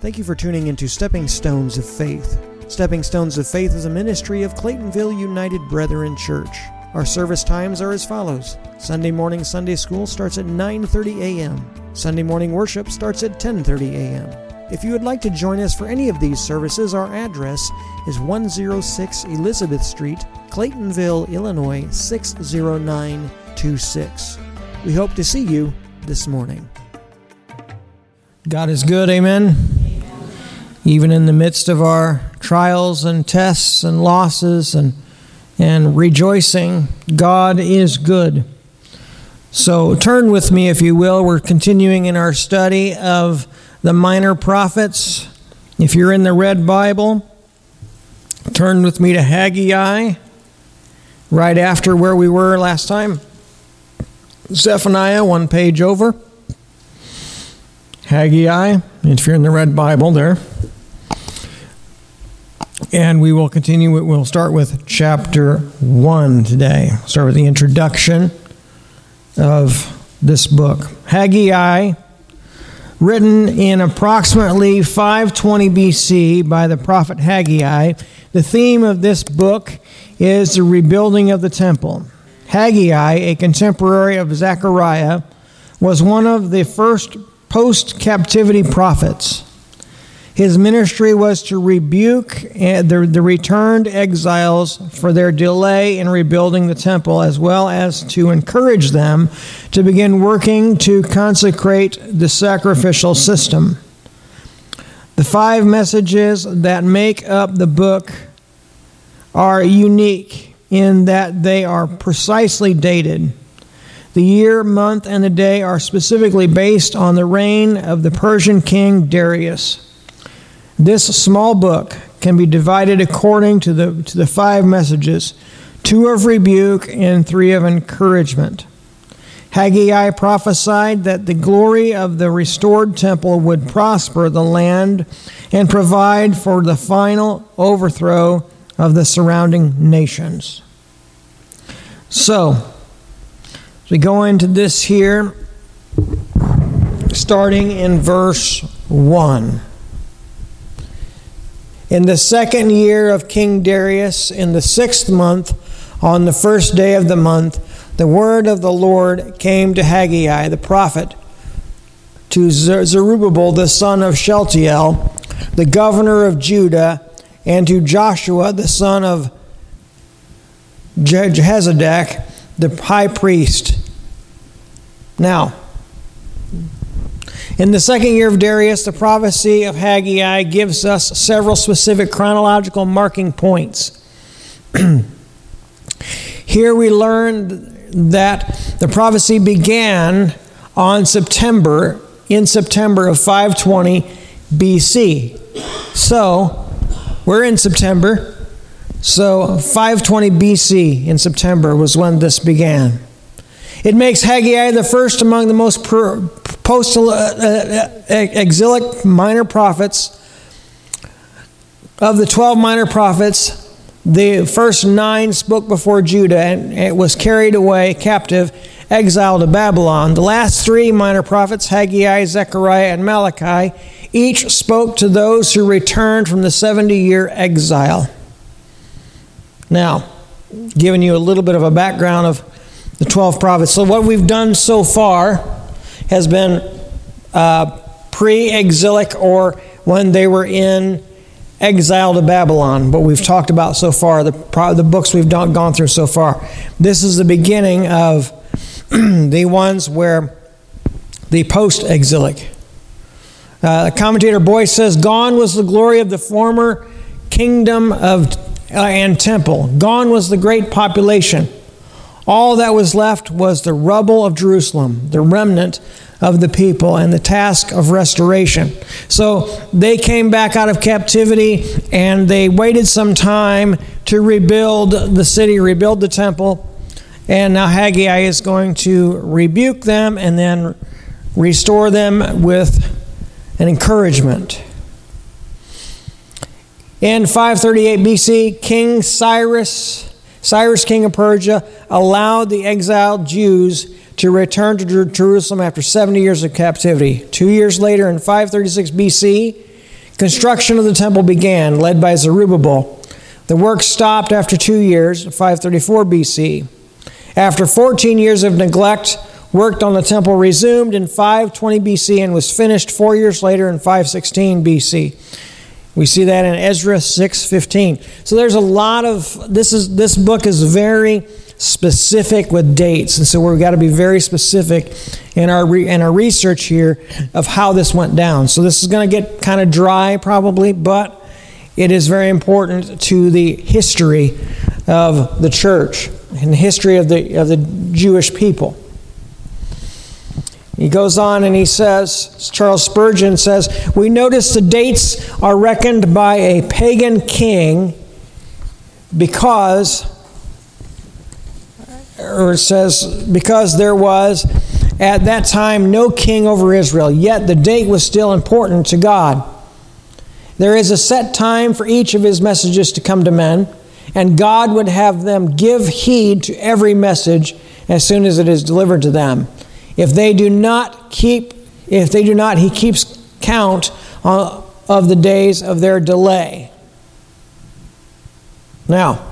Thank you for tuning into Stepping Stones of Faith. Stepping Stones of Faith is a ministry of Claytonville United Brethren Church. Our service times are as follows. Sunday morning Sunday school starts at 9:30 a.m. Sunday morning worship starts at 10:30 a.m. If you would like to join us for any of these services, our address is 106 Elizabeth Street, Claytonville, Illinois 60926. We hope to see you this morning. God is good, amen. Even in the midst of our trials and tests and losses and and rejoicing, God is good. So turn with me, if you will. We're continuing in our study of the minor prophets. If you're in the Red Bible, turn with me to Haggai, right after where we were last time. Zephaniah, one page over. Haggai, if you're in the Red Bible there. And we will continue, we'll start with chapter 1 today. Start with the introduction of this book. Haggai, written in approximately 520 BC by the prophet Haggai. The theme of this book is the rebuilding of the temple. Haggai, a contemporary of Zechariah, was one of the first post captivity prophets. His ministry was to rebuke eh, the, the returned exiles for their delay in rebuilding the temple, as well as to encourage them to begin working to consecrate the sacrificial system. The five messages that make up the book are unique in that they are precisely dated. The year, month, and the day are specifically based on the reign of the Persian king Darius. This small book can be divided according to the, to the five messages two of rebuke and three of encouragement. Haggai prophesied that the glory of the restored temple would prosper the land and provide for the final overthrow of the surrounding nations. So, as we go into this here, starting in verse 1. In the second year of King Darius, in the sixth month, on the first day of the month, the word of the Lord came to Haggai the prophet, to Zerubbabel the son of Shealtiel, the governor of Judah, and to Joshua the son of Jehozadak, the high priest. Now, in the second year of Darius, the prophecy of Haggai gives us several specific chronological marking points. Here we learn that the prophecy began on September, in September of 520 BC. So, we're in September. So, 520 BC in September was when this began. It makes Haggai the first among the most post uh, uh, exilic minor prophets. Of the 12 minor prophets, the first nine spoke before Judah and it was carried away captive, exiled to Babylon. The last three minor prophets, Haggai, Zechariah, and Malachi, each spoke to those who returned from the 70 year exile. Now, giving you a little bit of a background of the 12 prophets. So, what we've done so far has been uh, pre exilic or when they were in exile to Babylon, what we've talked about so far, the, the books we've gone through so far. This is the beginning of the ones where the post exilic. Uh, commentator Boice says, Gone was the glory of the former kingdom of, uh, and temple. Gone was the great population. All that was left was the rubble of Jerusalem, the remnant of the people, and the task of restoration. So they came back out of captivity and they waited some time to rebuild the city, rebuild the temple. And now Haggai is going to rebuke them and then restore them with an encouragement. In 538 BC, King Cyrus Cyrus, king of Persia, allowed the exiled Jews to return to Jerusalem after 70 years of captivity. Two years later, in 536 BC, Construction of the temple began, led by Zerubbabel. The work stopped after two years, 534 BC. After 14 years of neglect, worked on the temple resumed in 520 BC and was finished four years later in 516 BC. We see that in Ezra 6:15. So there's a lot of this is this book is very specific with dates, and so we've got to be very specific in our re, in our research here of how this went down. So this is going to get kind of dry probably, but it is very important to the history of the church and the history of the of the Jewish people. He goes on and he says, Charles Spurgeon says, We notice the dates are reckoned by a pagan king because, or it says, because there was at that time no king over Israel, yet the date was still important to God. There is a set time for each of his messages to come to men, and God would have them give heed to every message as soon as it is delivered to them. If they do not keep, if they do not, he keeps count of the days of their delay. Now,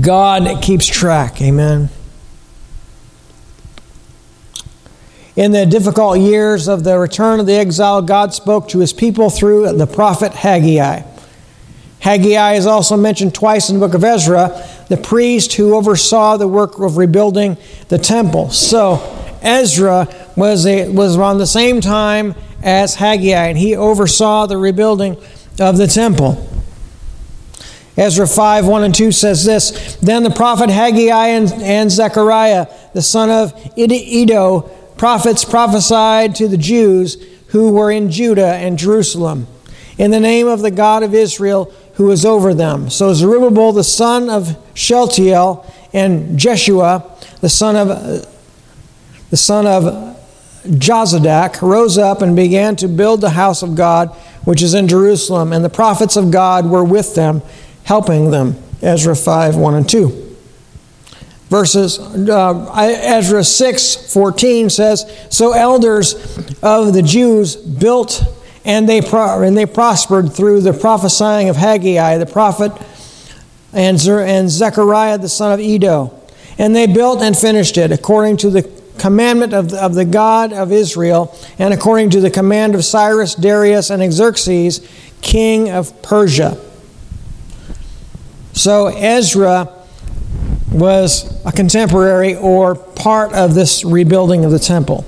God keeps track, amen. In the difficult years of the return of the exile, God spoke to his people through the prophet Haggai. Haggai is also mentioned twice in the book of Ezra, the priest who oversaw the work of rebuilding the temple. So Ezra was, a, was around the same time as Haggai, and he oversaw the rebuilding of the temple. Ezra 5 1 and 2 says this Then the prophet Haggai and, and Zechariah, the son of Iddo, prophets prophesied to the Jews who were in Judah and Jerusalem in the name of the God of Israel who was over them. So Zerubbabel, the son of Shealtiel, and Jeshua, the son of the son of Jozadak, rose up and began to build the house of God, which is in Jerusalem, and the prophets of God were with them, helping them. Ezra 5 1 and 2. Verses uh, Ezra 6 14 says, So elders of the Jews built and they, pro- and they prospered through the prophesying of Haggai, the prophet, and, and Zechariah, the son of Iddo. And they built and finished it according to the commandment of the, of the God of Israel, and according to the command of Cyrus, Darius, and Xerxes, king of Persia. So Ezra was a contemporary or part of this rebuilding of the temple.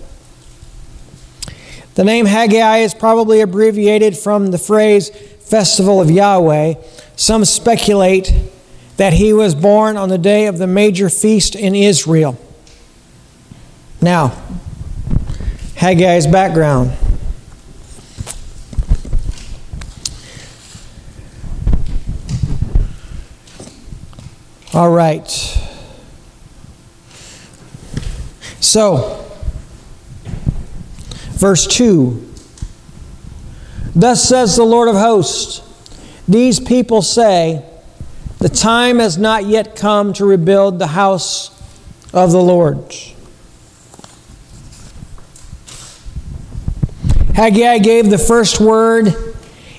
The name Haggai is probably abbreviated from the phrase Festival of Yahweh. Some speculate that he was born on the day of the major feast in Israel. Now, Haggai's background. All right. So, Verse 2 Thus says the Lord of hosts, these people say, The time has not yet come to rebuild the house of the Lord. Haggai gave the first word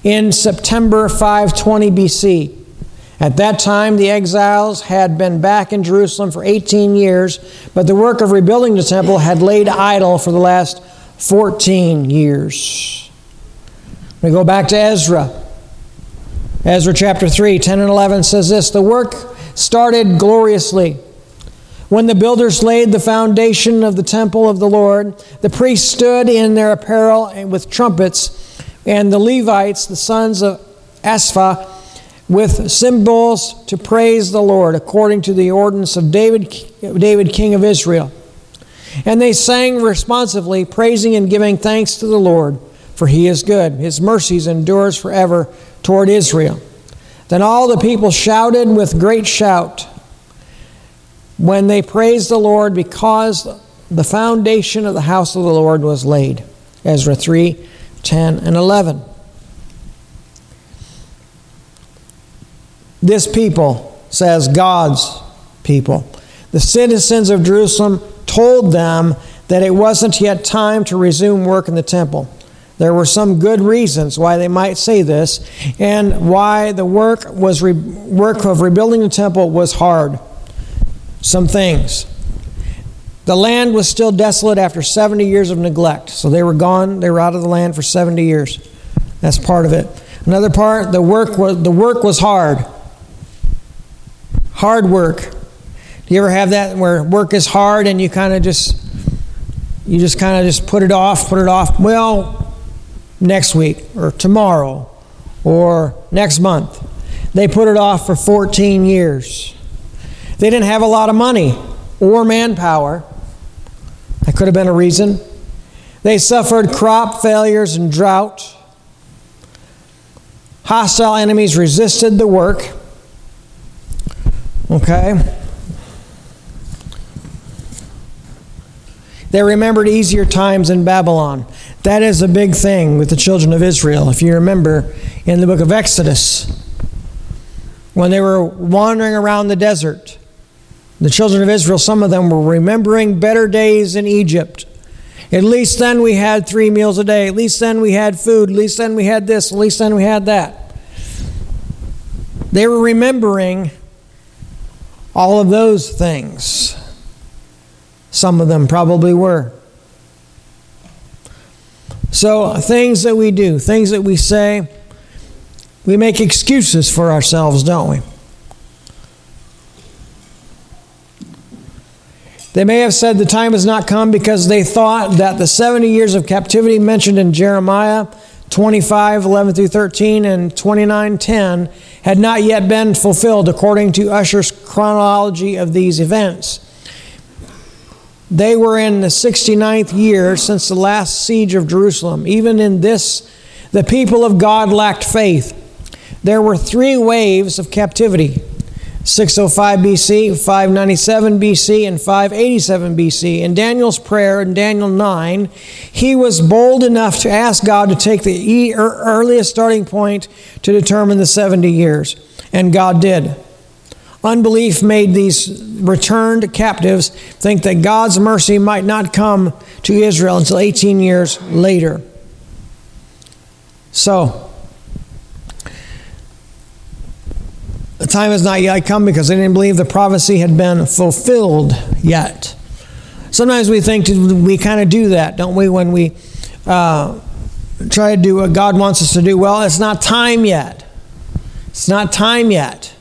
in September 520 BC. At that time, the exiles had been back in Jerusalem for 18 years, but the work of rebuilding the temple had laid idle for the last 14 years. We go back to Ezra. Ezra chapter 3, 10 and 11 says this The work started gloriously. When the builders laid the foundation of the temple of the Lord, the priests stood in their apparel and with trumpets, and the Levites, the sons of Asaph, with cymbals to praise the Lord, according to the ordinance of David, David king of Israel. And they sang responsively, praising and giving thanks to the Lord, for he is good. His mercies endures forever toward Israel. Then all the people shouted with great shout when they praised the Lord because the foundation of the house of the Lord was laid. Ezra 3 10 and 11. This people says God's people. The citizens of Jerusalem told them that it wasn't yet time to resume work in the temple. There were some good reasons why they might say this, and why the work was re- work of rebuilding the temple was hard. Some things. The land was still desolate after 70 years of neglect. So they were gone, they were out of the land for 70 years. That's part of it. Another part, the work was the work was hard. Hard work. You ever have that where work is hard and you kind of just you just kind of just put it off, put it off. Well, next week or tomorrow or next month. They put it off for 14 years. They didn't have a lot of money or manpower. That could have been a reason. They suffered crop failures and drought. Hostile enemies resisted the work. Okay? They remembered easier times in Babylon. That is a big thing with the children of Israel. If you remember in the book of Exodus, when they were wandering around the desert, the children of Israel, some of them were remembering better days in Egypt. At least then we had three meals a day. At least then we had food. At least then we had this. At least then we had that. They were remembering all of those things. Some of them probably were. So, things that we do, things that we say, we make excuses for ourselves, don't we? They may have said the time has not come because they thought that the 70 years of captivity mentioned in Jeremiah 25, 11 through 13, and 29, 10 had not yet been fulfilled according to Ussher's chronology of these events. They were in the 69th year since the last siege of Jerusalem. Even in this, the people of God lacked faith. There were three waves of captivity 605 BC, 597 BC, and 587 BC. In Daniel's prayer in Daniel 9, he was bold enough to ask God to take the earliest starting point to determine the 70 years. And God did. Unbelief made these returned captives think that God's mercy might not come to Israel until 18 years later. So, the time has not yet come because they didn't believe the prophecy had been fulfilled yet. Sometimes we think we kind of do that, don't we, when we uh, try to do what God wants us to do? Well, it's not time yet. It's not time yet.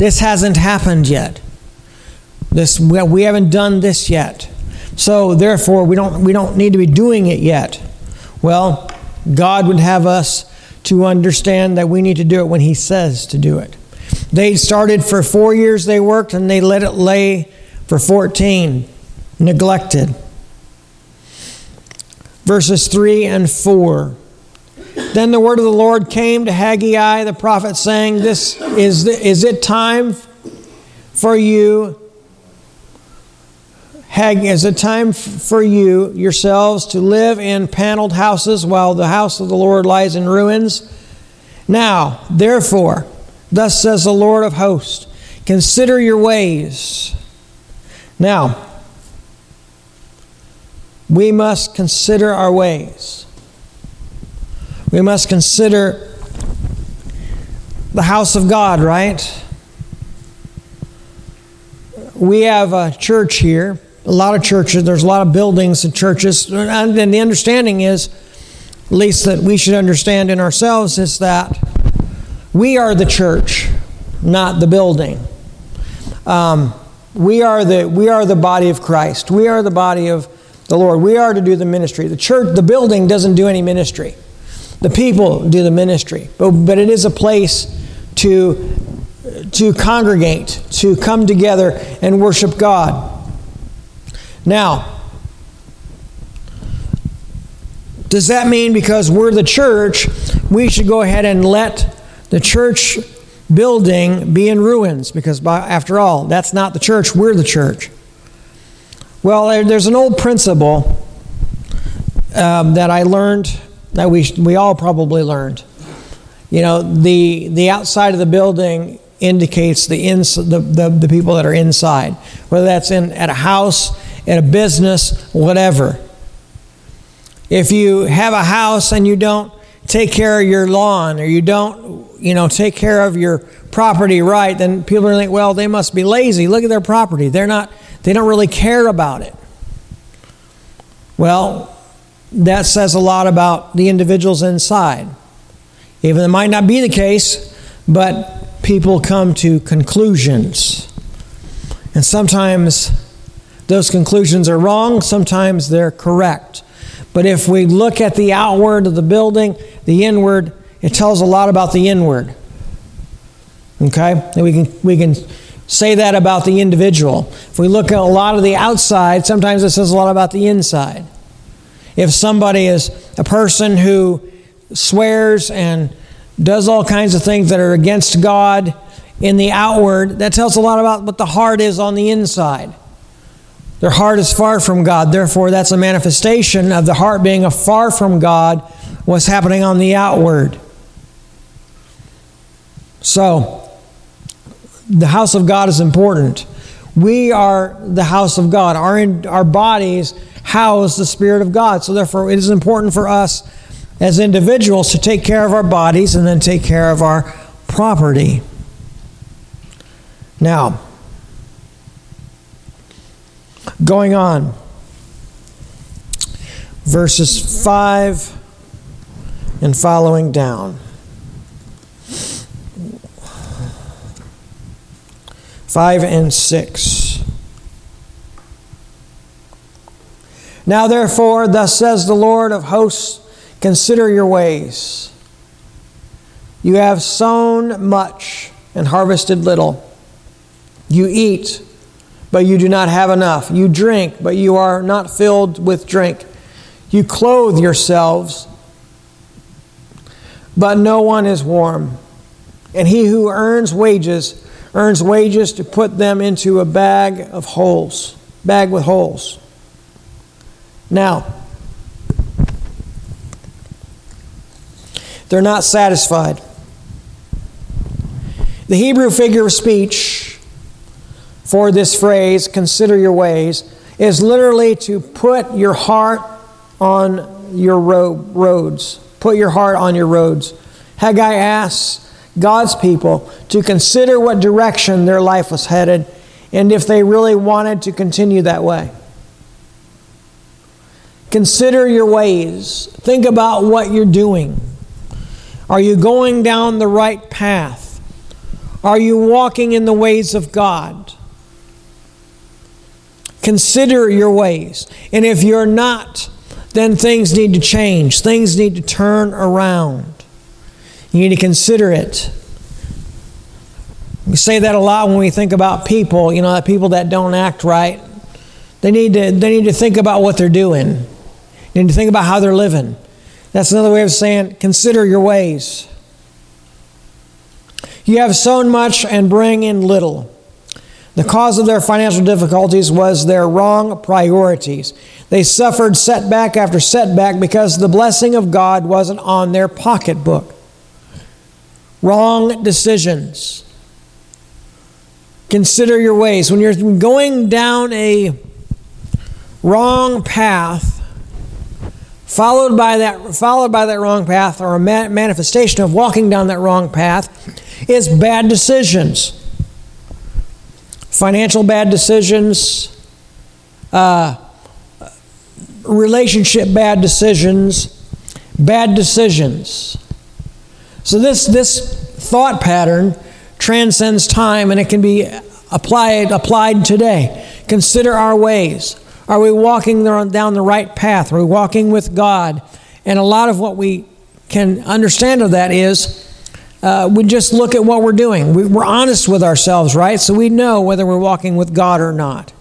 This hasn't happened yet. This we haven't done this yet. So therefore we don't we don't need to be doing it yet. Well, God would have us to understand that we need to do it when he says to do it. They started for 4 years they worked and they let it lay for 14 neglected. Verses 3 and 4. Then the word of the Lord came to Haggai the prophet, saying, This is, the, is it time for you, Hag, is it time for you yourselves to live in paneled houses while the house of the Lord lies in ruins? Now, therefore, thus says the Lord of hosts, consider your ways. Now, we must consider our ways we must consider the house of God, right? We have a church here, a lot of churches, there's a lot of buildings and churches, and the understanding is, at least that we should understand in ourselves, is that we are the church, not the building. Um, we are the we are the body of Christ. We are the body of the Lord. We are to do the ministry. The church, the building doesn't do any ministry. The people do the ministry, but, but it is a place to, to congregate, to come together and worship God. Now, does that mean because we're the church, we should go ahead and let the church building be in ruins? Because, by, after all, that's not the church, we're the church. Well, there's an old principle um, that I learned that we, we all probably learned. You know, the, the outside of the building indicates the, ins, the, the, the people that are inside, whether that's in, at a house, at a business, whatever. If you have a house and you don't take care of your lawn or you don't, you know, take care of your property right, then people are like, well, they must be lazy. Look at their property. They're not, they don't really care about it. Well, that says a lot about the individuals inside. Even it might not be the case, but people come to conclusions. And sometimes those conclusions are wrong, sometimes they're correct. But if we look at the outward of the building, the inward, it tells a lot about the inward. Okay? And we can, we can say that about the individual. If we look at a lot of the outside, sometimes it says a lot about the inside. If somebody is a person who swears and does all kinds of things that are against God in the outward, that tells a lot about what the heart is on the inside. Their heart is far from God. Therefore, that's a manifestation of the heart being a far from God, what's happening on the outward. So, the house of God is important. We are the house of God. Our, our bodies house the Spirit of God. So, therefore, it is important for us as individuals to take care of our bodies and then take care of our property. Now, Going on. Verses 5 and following down. 5 and 6. Now, therefore, thus says the Lord of hosts, consider your ways. You have sown much and harvested little. You eat but you do not have enough. You drink, but you are not filled with drink. You clothe yourselves, but no one is warm. And he who earns wages earns wages to put them into a bag of holes, bag with holes. Now, they're not satisfied. The Hebrew figure of speech for this phrase, consider your ways, is literally to put your heart on your roads. Put your heart on your roads. Haggai asks God's people to consider what direction their life was headed and if they really wanted to continue that way. Consider your ways. Think about what you're doing. Are you going down the right path? Are you walking in the ways of God? Consider your ways. And if you're not, then things need to change. Things need to turn around. You need to consider it. We say that a lot when we think about people, you know, people that don't act right. They need to, they need to think about what they're doing. They need to think about how they're living. That's another way of saying consider your ways. You have sown much and bring in little. The cause of their financial difficulties was their wrong priorities. They suffered setback after setback because the blessing of God wasn't on their pocketbook. Wrong decisions. Consider your ways. When you're going down a wrong path, followed by that, followed by that wrong path, or a manifestation of walking down that wrong path, is bad decisions financial bad decisions, uh, relationship bad decisions, bad decisions. So this this thought pattern transcends time and it can be applied applied today. Consider our ways. Are we walking down the right path? Are we walking with God? And a lot of what we can understand of that is uh, we just look at what we're doing. We, we're honest with ourselves, right? So we know whether we're walking with God or not.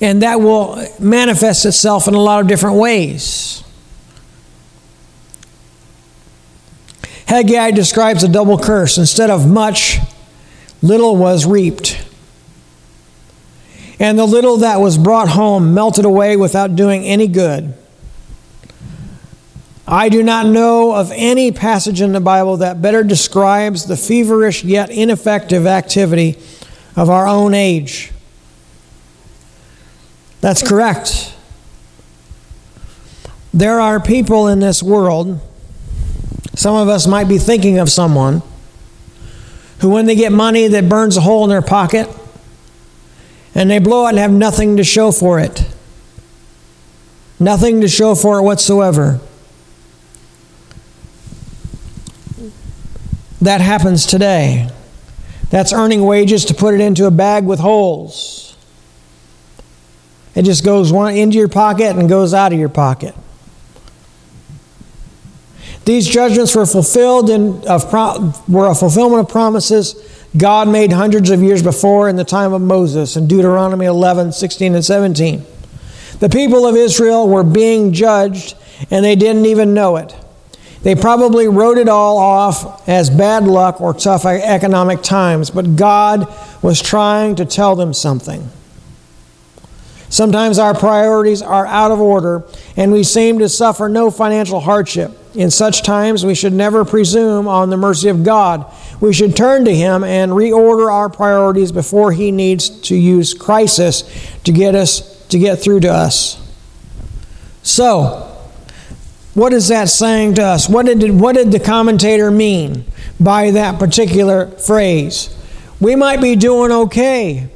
And that will manifest itself in a lot of different ways. Haggai describes a double curse. Instead of much, little was reaped. And the little that was brought home melted away without doing any good. I do not know of any passage in the Bible that better describes the feverish yet ineffective activity of our own age. That's correct. There are people in this world, some of us might be thinking of someone, who, when they get money that burns a hole in their pocket, and they blow it and have nothing to show for it. Nothing to show for it whatsoever. That happens today. That's earning wages to put it into a bag with holes. It just goes one into your pocket and goes out of your pocket. These judgments were fulfilled of, were a fulfillment of promises God made hundreds of years before in the time of Moses in Deuteronomy 11, 16, and 17. The people of Israel were being judged and they didn't even know it. They probably wrote it all off as bad luck or tough economic times, but God was trying to tell them something. Sometimes our priorities are out of order and we seem to suffer no financial hardship. In such times, we should never presume on the mercy of God. We should turn to Him and reorder our priorities before He needs to use crisis to get us to get through to us. So, what is that saying to us? What did, what did the commentator mean by that particular phrase? We might be doing okay.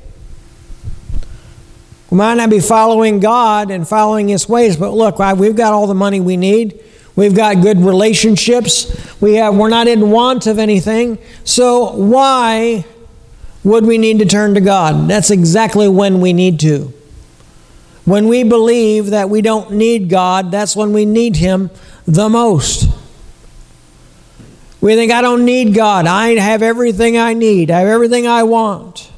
We might not be following God and following His ways, but look, we've got all the money we need. We've got good relationships. We have, we're not in want of anything. So why would we need to turn to God? That's exactly when we need to. When we believe that we don't need God, that's when we need Him the most. We think, I don't need God. I have everything I need, I have everything I want.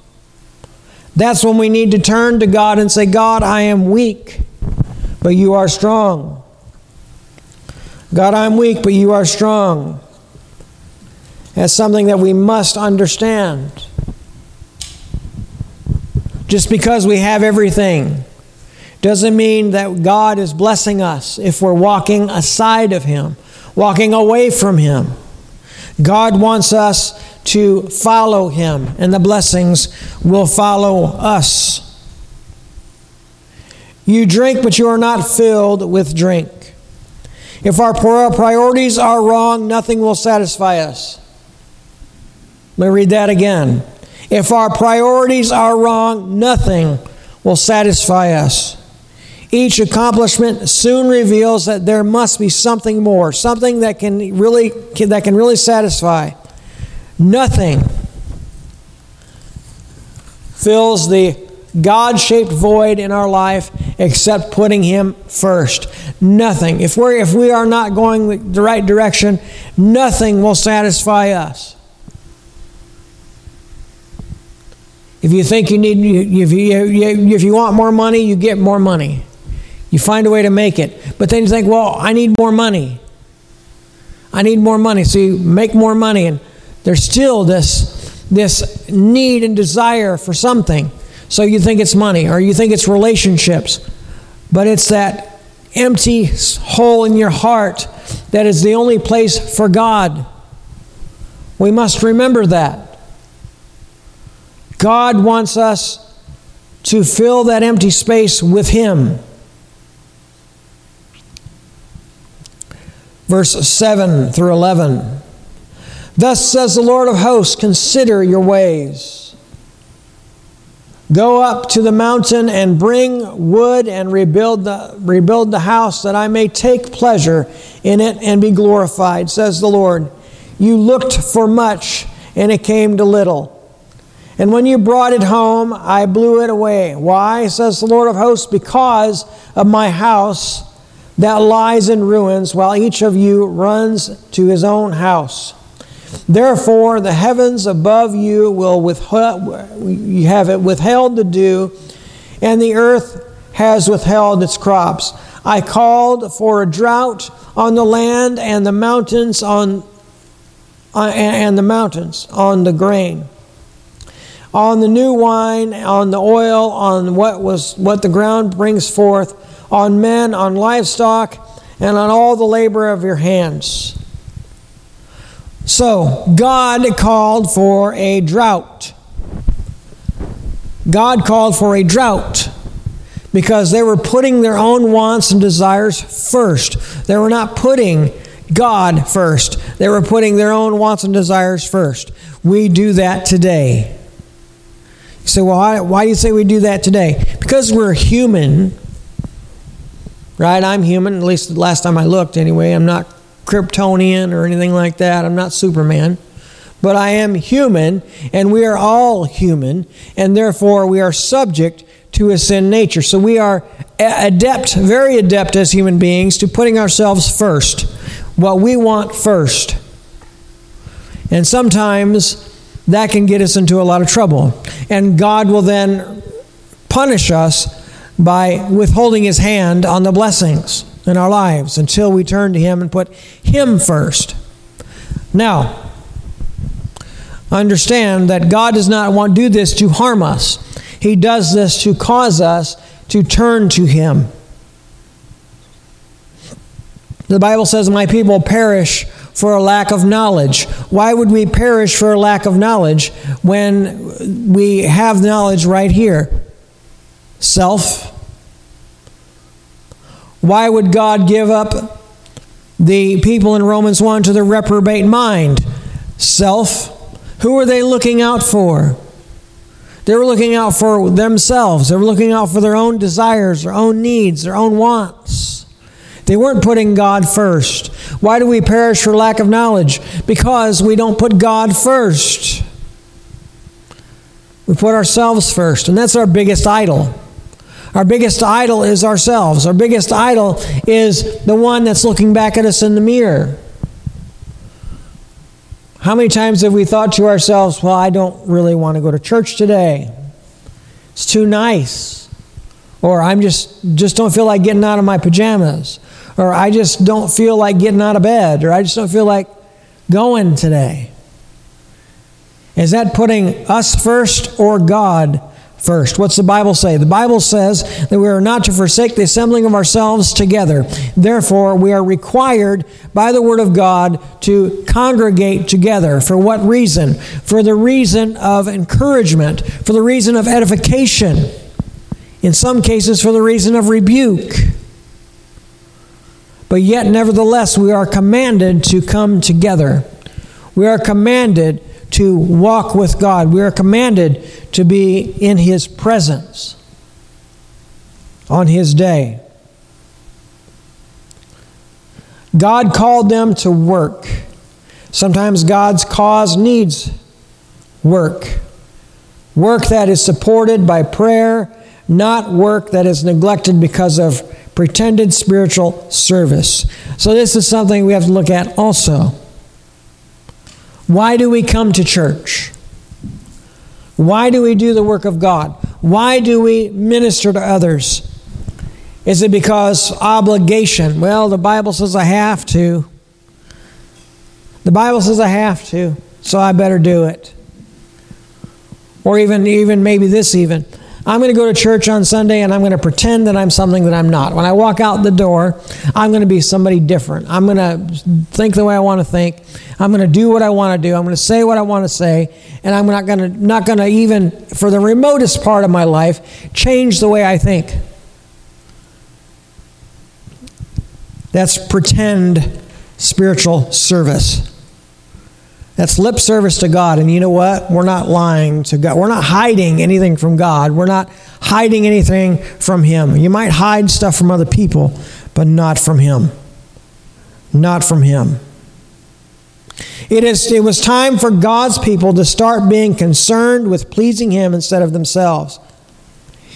That's when we need to turn to God and say, God, I am weak, but you are strong. God, I'm weak, but you are strong. That's something that we must understand. Just because we have everything doesn't mean that God is blessing us if we're walking aside of Him, walking away from Him. God wants us to follow Him, and the blessings will follow us. You drink, but you are not filled with drink. If our priorities are wrong, nothing will satisfy us. Let me read that again. If our priorities are wrong, nothing will satisfy us. Each accomplishment soon reveals that there must be something more, something that can really that can really satisfy. Nothing fills the God shaped void in our life except putting Him first. Nothing. If, we're, if we are not going the right direction, nothing will satisfy us. If you think you need, if you, if you want more money, you get more money. You find a way to make it. But then you think, well, I need more money. I need more money. So you make more money, and there's still this, this need and desire for something. So you think it's money or you think it's relationships, but it's that empty hole in your heart that is the only place for God. We must remember that. God wants us to fill that empty space with Him. Verse 7 through 11. Thus says the Lord of hosts, consider your ways. Go up to the mountain and bring wood and rebuild the, rebuild the house that I may take pleasure in it and be glorified, says the Lord. You looked for much and it came to little. And when you brought it home, I blew it away. Why, says the Lord of hosts? Because of my house that lies in ruins, while each of you runs to his own house. Therefore, the heavens above you will withhold, you have it withheld the dew, and the earth has withheld its crops. I called for a drought on the land and the mountains on, uh, and the mountains on the grain, on the new wine, on the oil, on what was what the ground brings forth, on men, on livestock, and on all the labor of your hands. So, God called for a drought. God called for a drought because they were putting their own wants and desires first. They were not putting God first, they were putting their own wants and desires first. We do that today. You say, well, why, why do you say we do that today? Because we're human, right? I'm human, at least the last time I looked anyway. I'm not Kryptonian or anything like that, I'm not Superman but I am human, and we are all human, and therefore we are subject to a sin nature. So we are adept, very adept as human beings, to putting ourselves first, what we want first. And sometimes that can get us into a lot of trouble. And God will then punish us by withholding His hand on the blessings in our lives until we turn to Him and put Him first. Now, understand that God does not want to do this to harm us. He does this to cause us to turn to Him. The Bible says, My people perish for a lack of knowledge. Why would we perish for a lack of knowledge when we have knowledge right here? Self. Why would God give up the people in Romans 1 to the reprobate mind? Self. Who are they looking out for? They were looking out for themselves. They were looking out for their own desires, their own needs, their own wants. They weren't putting God first. Why do we perish for lack of knowledge? Because we don't put God first. We put ourselves first, and that's our biggest idol. Our biggest idol is ourselves. Our biggest idol is the one that's looking back at us in the mirror. How many times have we thought to ourselves, well, I don't really want to go to church today? It's too nice. Or I'm just just don't feel like getting out of my pajamas. Or I just don't feel like getting out of bed. Or I just don't feel like going today. Is that putting us first or God first. What's the Bible say? The Bible says that we are not to forsake the assembling of ourselves together. Therefore, we are required by the Word of God to congregate together. For what reason? For the reason of encouragement, for the reason of edification, in some cases, for the reason of rebuke. But yet, nevertheless, we are commanded to come together. We are commanded to walk with God. We are commanded to be in His presence on His day. God called them to work. Sometimes God's cause needs work. Work that is supported by prayer, not work that is neglected because of pretended spiritual service. So, this is something we have to look at also. Why do we come to church? Why do we do the work of God? Why do we minister to others? Is it because obligation? Well, the Bible says I have to. The Bible says I have to, so I better do it. Or even even maybe this even. I'm going to go to church on Sunday and I'm going to pretend that I'm something that I'm not. When I walk out the door, I'm going to be somebody different. I'm going to think the way I want to think. I'm going to do what I want to do. I'm going to say what I want to say, and I'm not going to not going to even for the remotest part of my life change the way I think. That's pretend spiritual service. That's lip service to God. And you know what? We're not lying to God. We're not hiding anything from God. We're not hiding anything from Him. You might hide stuff from other people, but not from Him. Not from Him. It, is, it was time for God's people to start being concerned with pleasing Him instead of themselves.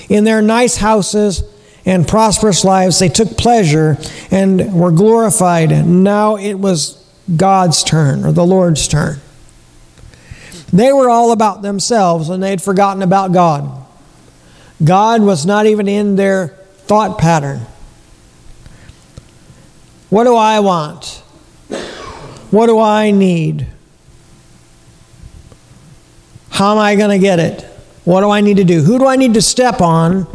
In their nice houses and prosperous lives, they took pleasure and were glorified. Now it was God's turn or the Lord's turn. They were all about themselves and they'd forgotten about God. God was not even in their thought pattern. What do I want? What do I need? How am I going to get it? What do I need to do? Who do I need to step on?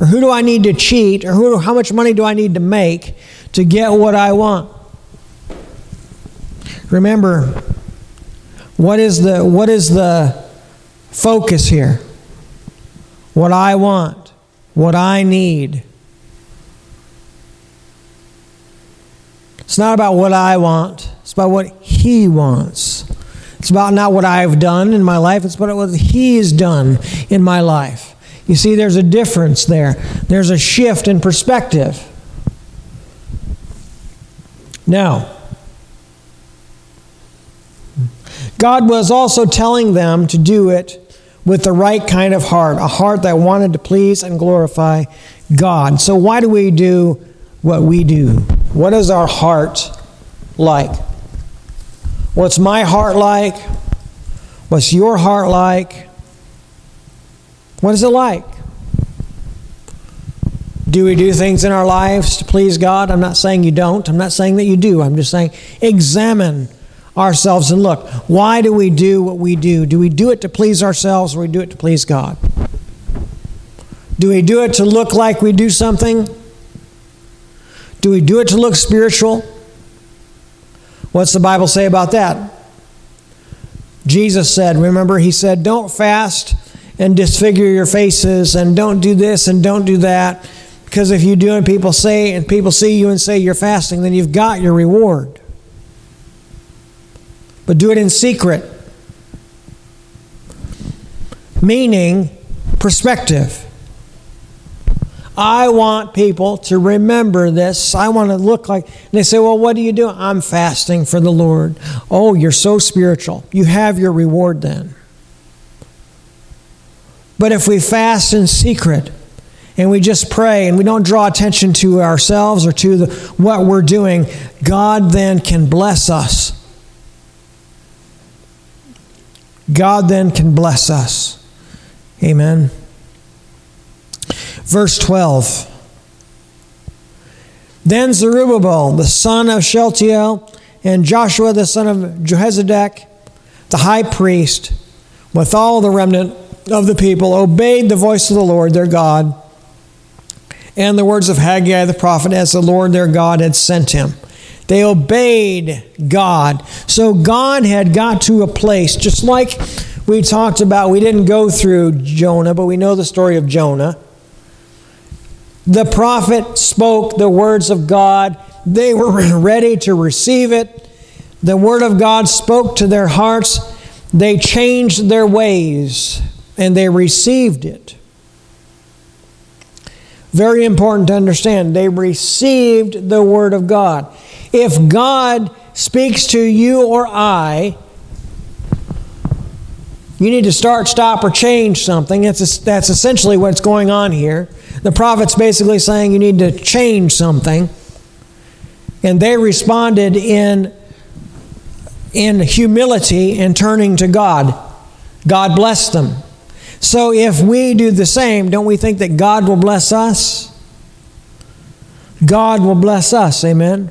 Or who do I need to cheat? Or who, how much money do I need to make to get what I want? Remember, what is the, what is the focus here? What I want. what I need. It's not about what I want, it's about what He wants. It's about not what I've done in my life, it's about what He's done in my life. You see, there's a difference there, there's a shift in perspective. Now, God was also telling them to do it with the right kind of heart, a heart that wanted to please and glorify God. So, why do we do what we do? What is our heart like? What's my heart like? What's your heart like? What is it like? Do we do things in our lives to please God? I'm not saying you don't. I'm not saying that you do. I'm just saying examine ourselves and look. Why do we do what we do? Do we do it to please ourselves or we do it to please God? Do we do it to look like we do something? Do we do it to look spiritual? What's the Bible say about that? Jesus said, remember, he said, don't fast and disfigure your faces and don't do this and don't do that because if you do and people say and people see you and say you're fasting, then you've got your reward. But do it in secret. Meaning perspective. I want people to remember this. I want to look like, and they say, Well, what do you do? I'm fasting for the Lord. Oh, you're so spiritual. You have your reward then. But if we fast in secret, and we just pray and we don't draw attention to ourselves or to the, what we're doing, God then can bless us. God then can bless us. Amen. Verse 12. Then Zerubbabel, the son of Shealtiel, and Joshua, the son of Jehozadak, the high priest, with all the remnant of the people, obeyed the voice of the Lord their God and the words of Haggai the prophet as the Lord their God had sent him. They obeyed God. So God had got to a place, just like we talked about, we didn't go through Jonah, but we know the story of Jonah. The prophet spoke the words of God, they were ready to receive it. The word of God spoke to their hearts, they changed their ways, and they received it. Very important to understand. They received the Word of God. If God speaks to you or I, you need to start, stop, or change something. That's, that's essentially what's going on here. The prophet's basically saying you need to change something. And they responded in, in humility and turning to God. God blessed them. So if we do the same, don't we think that God will bless us? God will bless us. Amen.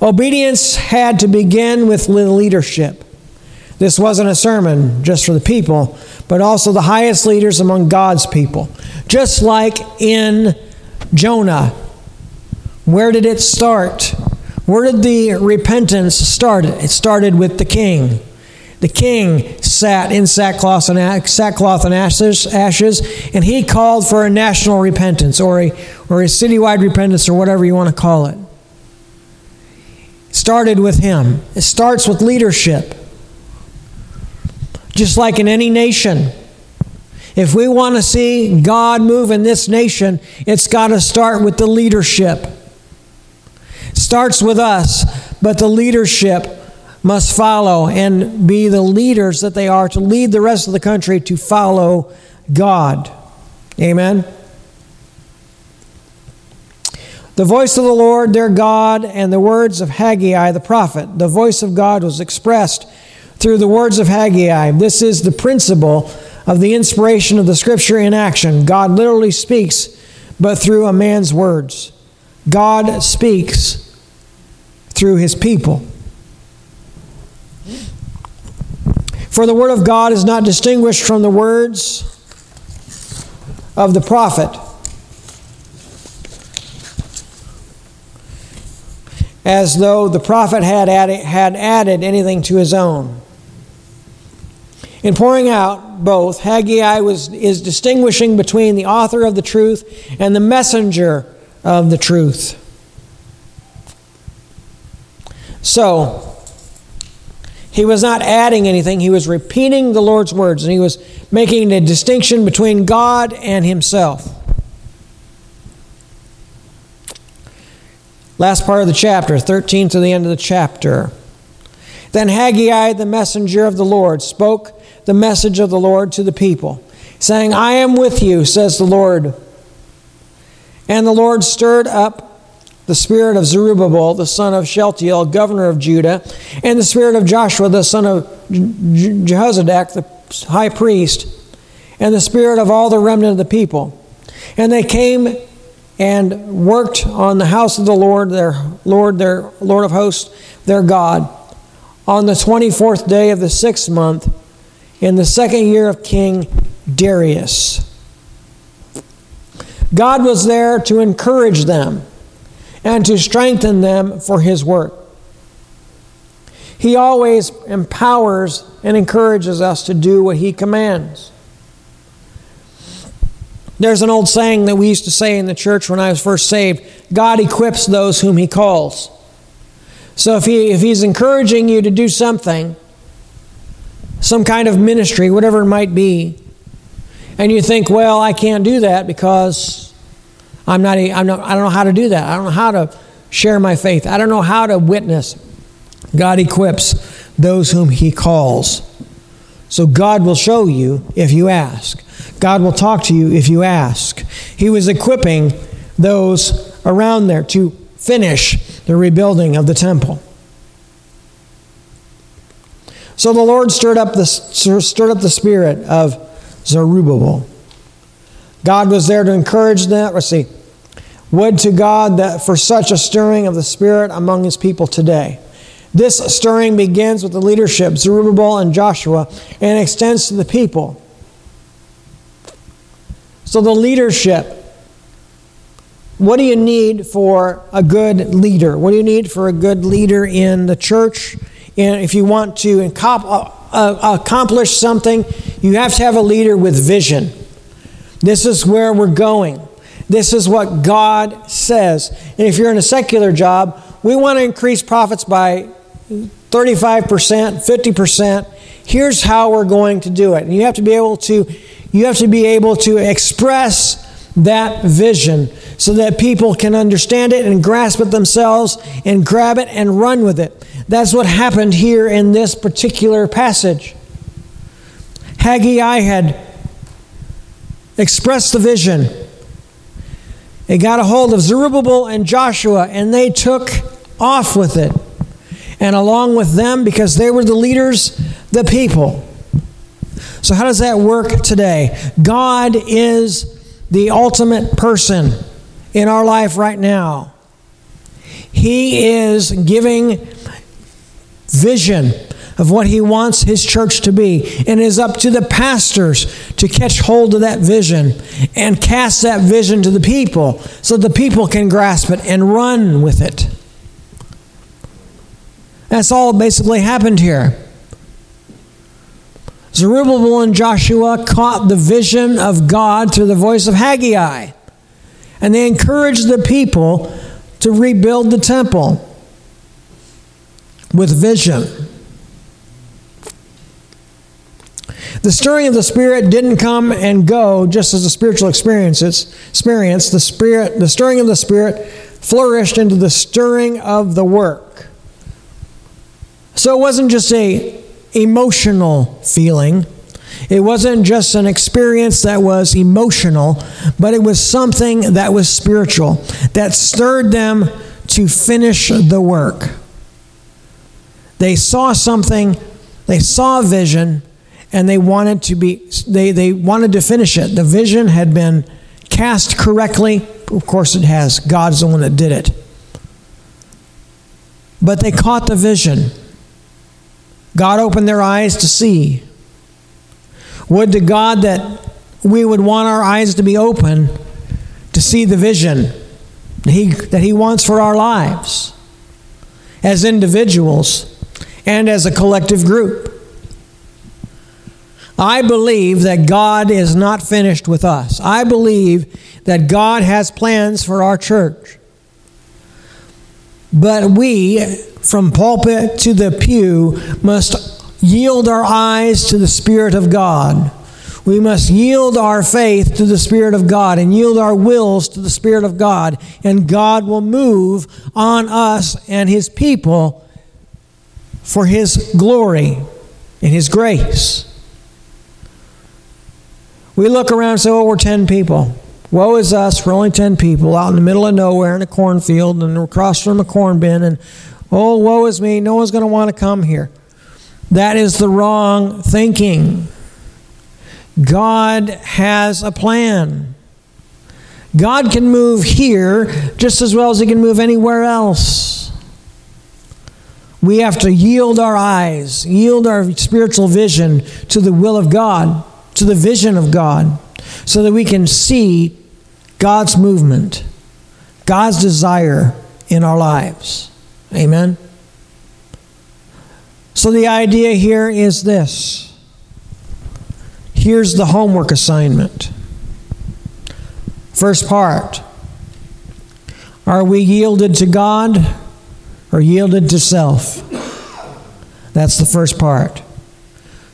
Obedience had to begin with leadership. This wasn't a sermon just for the people, but also the highest leaders among God's people. Just like in Jonah. Where did it start? Where did the repentance start? It started with the king. The king sat in sackcloth and, sackcloth and ashes, ashes, and he called for a national repentance or a, or a citywide repentance or whatever you want to call it. Started with him. It starts with leadership. Just like in any nation, if we want to see God move in this nation, it's got to start with the leadership. It starts with us, but the leadership must follow and be the leaders that they are to lead the rest of the country to follow God. Amen. The voice of the Lord their God and the words of Haggai the prophet. The voice of God was expressed through the words of Haggai. This is the principle of the inspiration of the scripture in action. God literally speaks, but through a man's words. God speaks through his people. For the word of God is not distinguished from the words of the prophet. As though the prophet had added, had added anything to his own. In pouring out both, Haggai was, is distinguishing between the author of the truth and the messenger of the truth. So, he was not adding anything, he was repeating the Lord's words, and he was making a distinction between God and himself. Last part of the chapter, 13 to the end of the chapter. Then Haggai, the messenger of the Lord, spoke the message of the Lord to the people, saying, I am with you, says the Lord. And the Lord stirred up the spirit of Zerubbabel, the son of Shealtiel, governor of Judah, and the spirit of Joshua, the son of Jehozadak, the high priest, and the spirit of all the remnant of the people. And they came and worked on the house of the Lord, their Lord, their Lord of hosts, their God, on the 24th day of the sixth month, in the second year of King Darius. God was there to encourage them and to strengthen them for his work. He always empowers and encourages us to do what he commands. There's an old saying that we used to say in the church when I was first saved God equips those whom he calls. So if, he, if he's encouraging you to do something, some kind of ministry, whatever it might be, and you think, well, I can't do that because I'm not, I'm not, I don't know how to do that. I don't know how to share my faith. I don't know how to witness. God equips those whom He calls. So God will show you if you ask. God will talk to you if you ask. He was equipping those around there to finish the rebuilding of the temple. So the Lord stirred up the, stirred up the spirit of Zerubbabel. God was there to encourage them. Let's see. Would to God that for such a stirring of the Spirit among His people today. This stirring begins with the leadership, Zerubbabel and Joshua, and extends to the people. So, the leadership. What do you need for a good leader? What do you need for a good leader in the church? And if you want to uh, uh, accomplish something, you have to have a leader with vision. This is where we're going. This is what God says. And if you're in a secular job, we want to increase profits by 35%, 50%. Here's how we're going to do it. And you have to be able to you have to be able to express that vision so that people can understand it and grasp it themselves and grab it and run with it. That's what happened here in this particular passage. Haggai had expressed the vision. It got a hold of Zerubbabel and Joshua, and they took off with it. And along with them, because they were the leaders, the people. So, how does that work today? God is the ultimate person in our life right now. He is giving vision of what he wants his church to be. And it is up to the pastors to catch hold of that vision and cast that vision to the people so the people can grasp it and run with it. That's all basically happened here. Zerubbabel and Joshua caught the vision of God through the voice of Haggai, and they encouraged the people to rebuild the temple with vision. The stirring of the Spirit didn't come and go just as a spiritual experience. experience. The Spirit, the stirring of the Spirit flourished into the stirring of the work. So it wasn't just a emotional feeling. It wasn't just an experience that was emotional, but it was something that was spiritual, that stirred them to finish the work. They saw something, they saw a vision, and they wanted to be they, they wanted to finish it. The vision had been cast correctly. Of course it has. God's the one that did it. But they caught the vision god opened their eyes to see would to god that we would want our eyes to be open to see the vision that he, that he wants for our lives as individuals and as a collective group I believe that God is not finished with us. I believe that God has plans for our church. But we, from pulpit to the pew, must yield our eyes to the Spirit of God. We must yield our faith to the Spirit of God and yield our wills to the Spirit of God, and God will move on us and His people for His glory and His grace. We look around and say, oh, we're 10 people. Woe is us, we're only 10 people out in the middle of nowhere in a cornfield and across from a corn bin, and oh, woe is me, no one's going to want to come here. That is the wrong thinking. God has a plan. God can move here just as well as He can move anywhere else. We have to yield our eyes, yield our spiritual vision to the will of God, to the vision of God, so that we can see God's movement, God's desire in our lives. Amen. So the idea here is this. Here's the homework assignment. First part Are we yielded to God or yielded to self? That's the first part.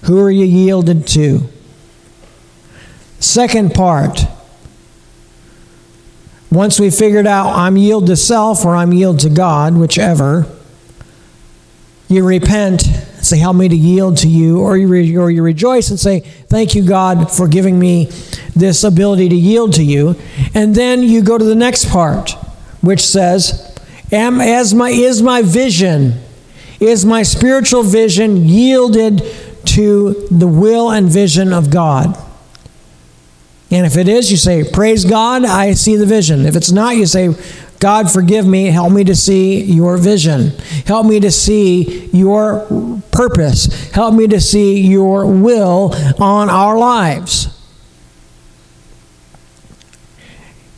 Who are you yielded to? Second part once we figured out I'm yield to self or I'm yield to God, whichever, you repent, say, Help me to yield to you, or you, re- or you rejoice and say, Thank you, God, for giving me this ability to yield to you. And then you go to the next part, which says, Am, as my, Is my vision, is my spiritual vision yielded to the will and vision of God? And if it is, you say, Praise God, I see the vision. If it's not, you say, God, forgive me. Help me to see your vision. Help me to see your purpose. Help me to see your will on our lives.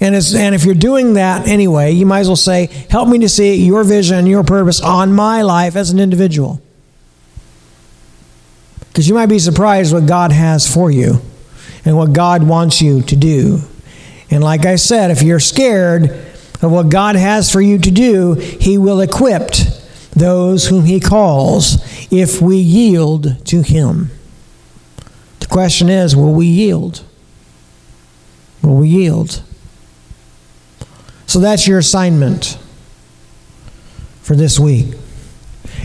And, and if you're doing that anyway, you might as well say, Help me to see your vision, your purpose on my life as an individual. Because you might be surprised what God has for you and what God wants you to do. And like I said, if you're scared, of what God has for you to do, He will equip those whom He calls if we yield to Him. The question is will we yield? Will we yield? So that's your assignment for this week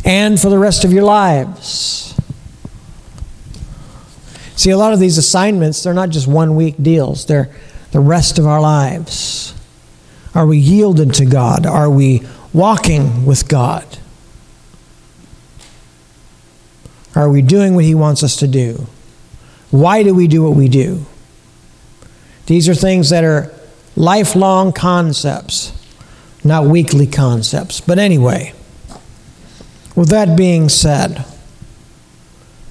and for the rest of your lives. See, a lot of these assignments, they're not just one week deals, they're the rest of our lives. Are we yielded to God? Are we walking with God? Are we doing what He wants us to do? Why do we do what we do? These are things that are lifelong concepts, not weekly concepts. But anyway, with that being said,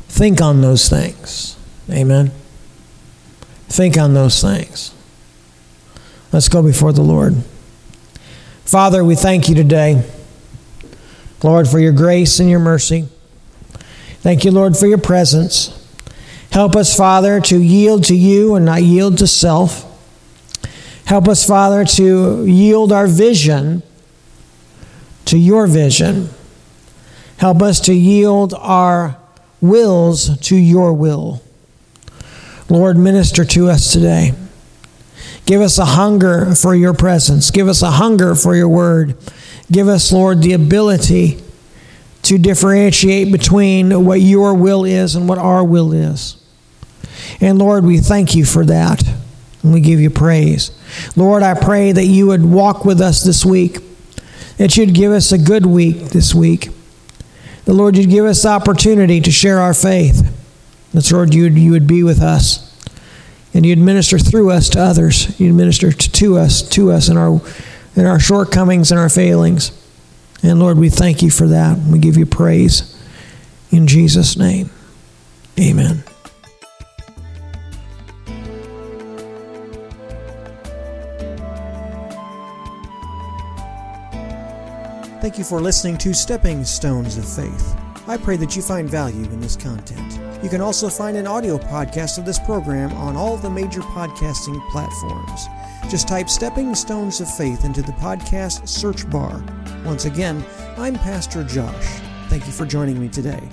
think on those things. Amen. Think on those things. Let's go before the Lord. Father, we thank you today, Lord, for your grace and your mercy. Thank you, Lord, for your presence. Help us, Father, to yield to you and not yield to self. Help us, Father, to yield our vision to your vision. Help us to yield our wills to your will. Lord, minister to us today. Give us a hunger for your presence. Give us a hunger for your word. Give us, Lord, the ability to differentiate between what your will is and what our will is. And Lord, we thank you for that. And we give you praise. Lord, I pray that you would walk with us this week, that you'd give us a good week this week. The Lord, you'd give us opportunity to share our faith. That, Lord, you you would be with us and you administer through us to others. you'd administer to us, to us in our in our shortcomings and our failings. And Lord, we thank you for that. We give you praise in Jesus' name. Amen. Thank you for listening to Stepping Stones of Faith. I pray that you find value in this content. You can also find an audio podcast of this program on all the major podcasting platforms. Just type Stepping Stones of Faith into the podcast search bar. Once again, I'm Pastor Josh. Thank you for joining me today.